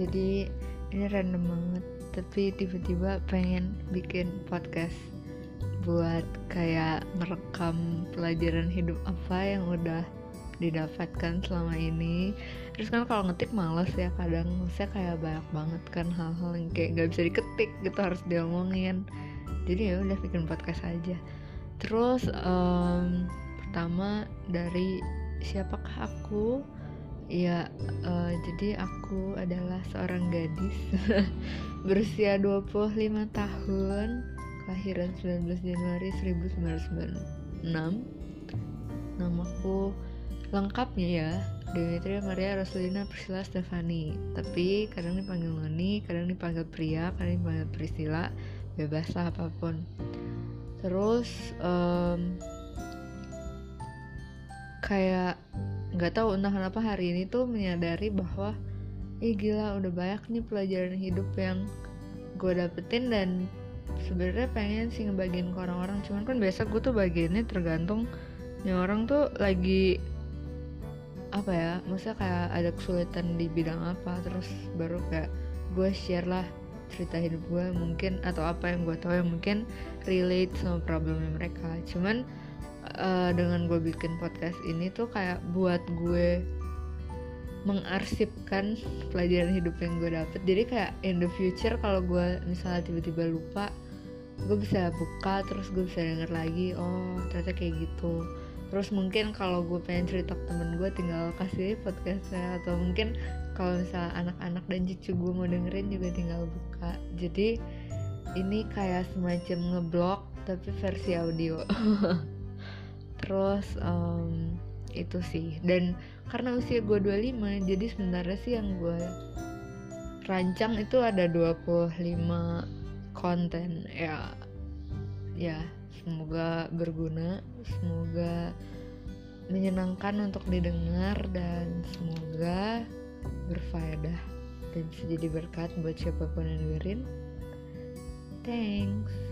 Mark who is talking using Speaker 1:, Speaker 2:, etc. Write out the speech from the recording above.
Speaker 1: jadi ini random banget. Tapi tiba-tiba pengen bikin podcast buat kayak merekam pelajaran hidup apa yang udah didapatkan selama ini. Terus kan kalau ngetik males ya kadang. Saya kayak banyak banget kan hal-hal yang kayak gak bisa diketik gitu harus diomongin. Jadi ya udah bikin podcast aja. Terus um, pertama dari siapakah aku ya uh, jadi aku adalah seorang gadis berusia 25 tahun kelahiran 19 Januari 1996 namaku lengkapnya ya Demetria Maria Roslina Priscilla Stefani. Tapi kadang dipanggil Noni kadang dipanggil Pria kadang dipanggil Priscilla bebas lah apa pun. Terus um, kayak nggak tahu entah kenapa hari ini tuh menyadari bahwa ih gila udah banyak nih pelajaran hidup yang gue dapetin dan sebenarnya pengen sih ngebagiin ke orang-orang. Cuman kan biasa gue tuh bagiannya tergantung nih orang tuh lagi apa ya maksudnya kayak ada kesulitan di bidang apa terus baru kayak gue share lah cerita hidup gue mungkin atau apa yang gue tahu yang mungkin relate sama problemnya mereka. Cuman uh, dengan gue bikin podcast ini tuh kayak buat gue mengarsipkan pelajaran hidup yang gue dapet. Jadi kayak in the future kalau gue misalnya tiba-tiba lupa gue bisa buka terus gue bisa denger lagi oh ternyata kayak gitu. Terus mungkin kalau gue pengen cerita ke temen gue tinggal kasih podcastnya. Atau mungkin kalau misalnya anak-anak dan cucu gue mau dengerin juga tinggal buka. Jadi ini kayak semacam ngeblok tapi versi audio terus um, itu sih. Dan karena usia gue 25 jadi sebenarnya sih yang gue rancang itu ada 25 konten. Ya ya semoga berguna semoga menyenangkan untuk didengar dan semoga berfaedah dan bisa jadi berkat buat siapa pun yang dengerin. Thanks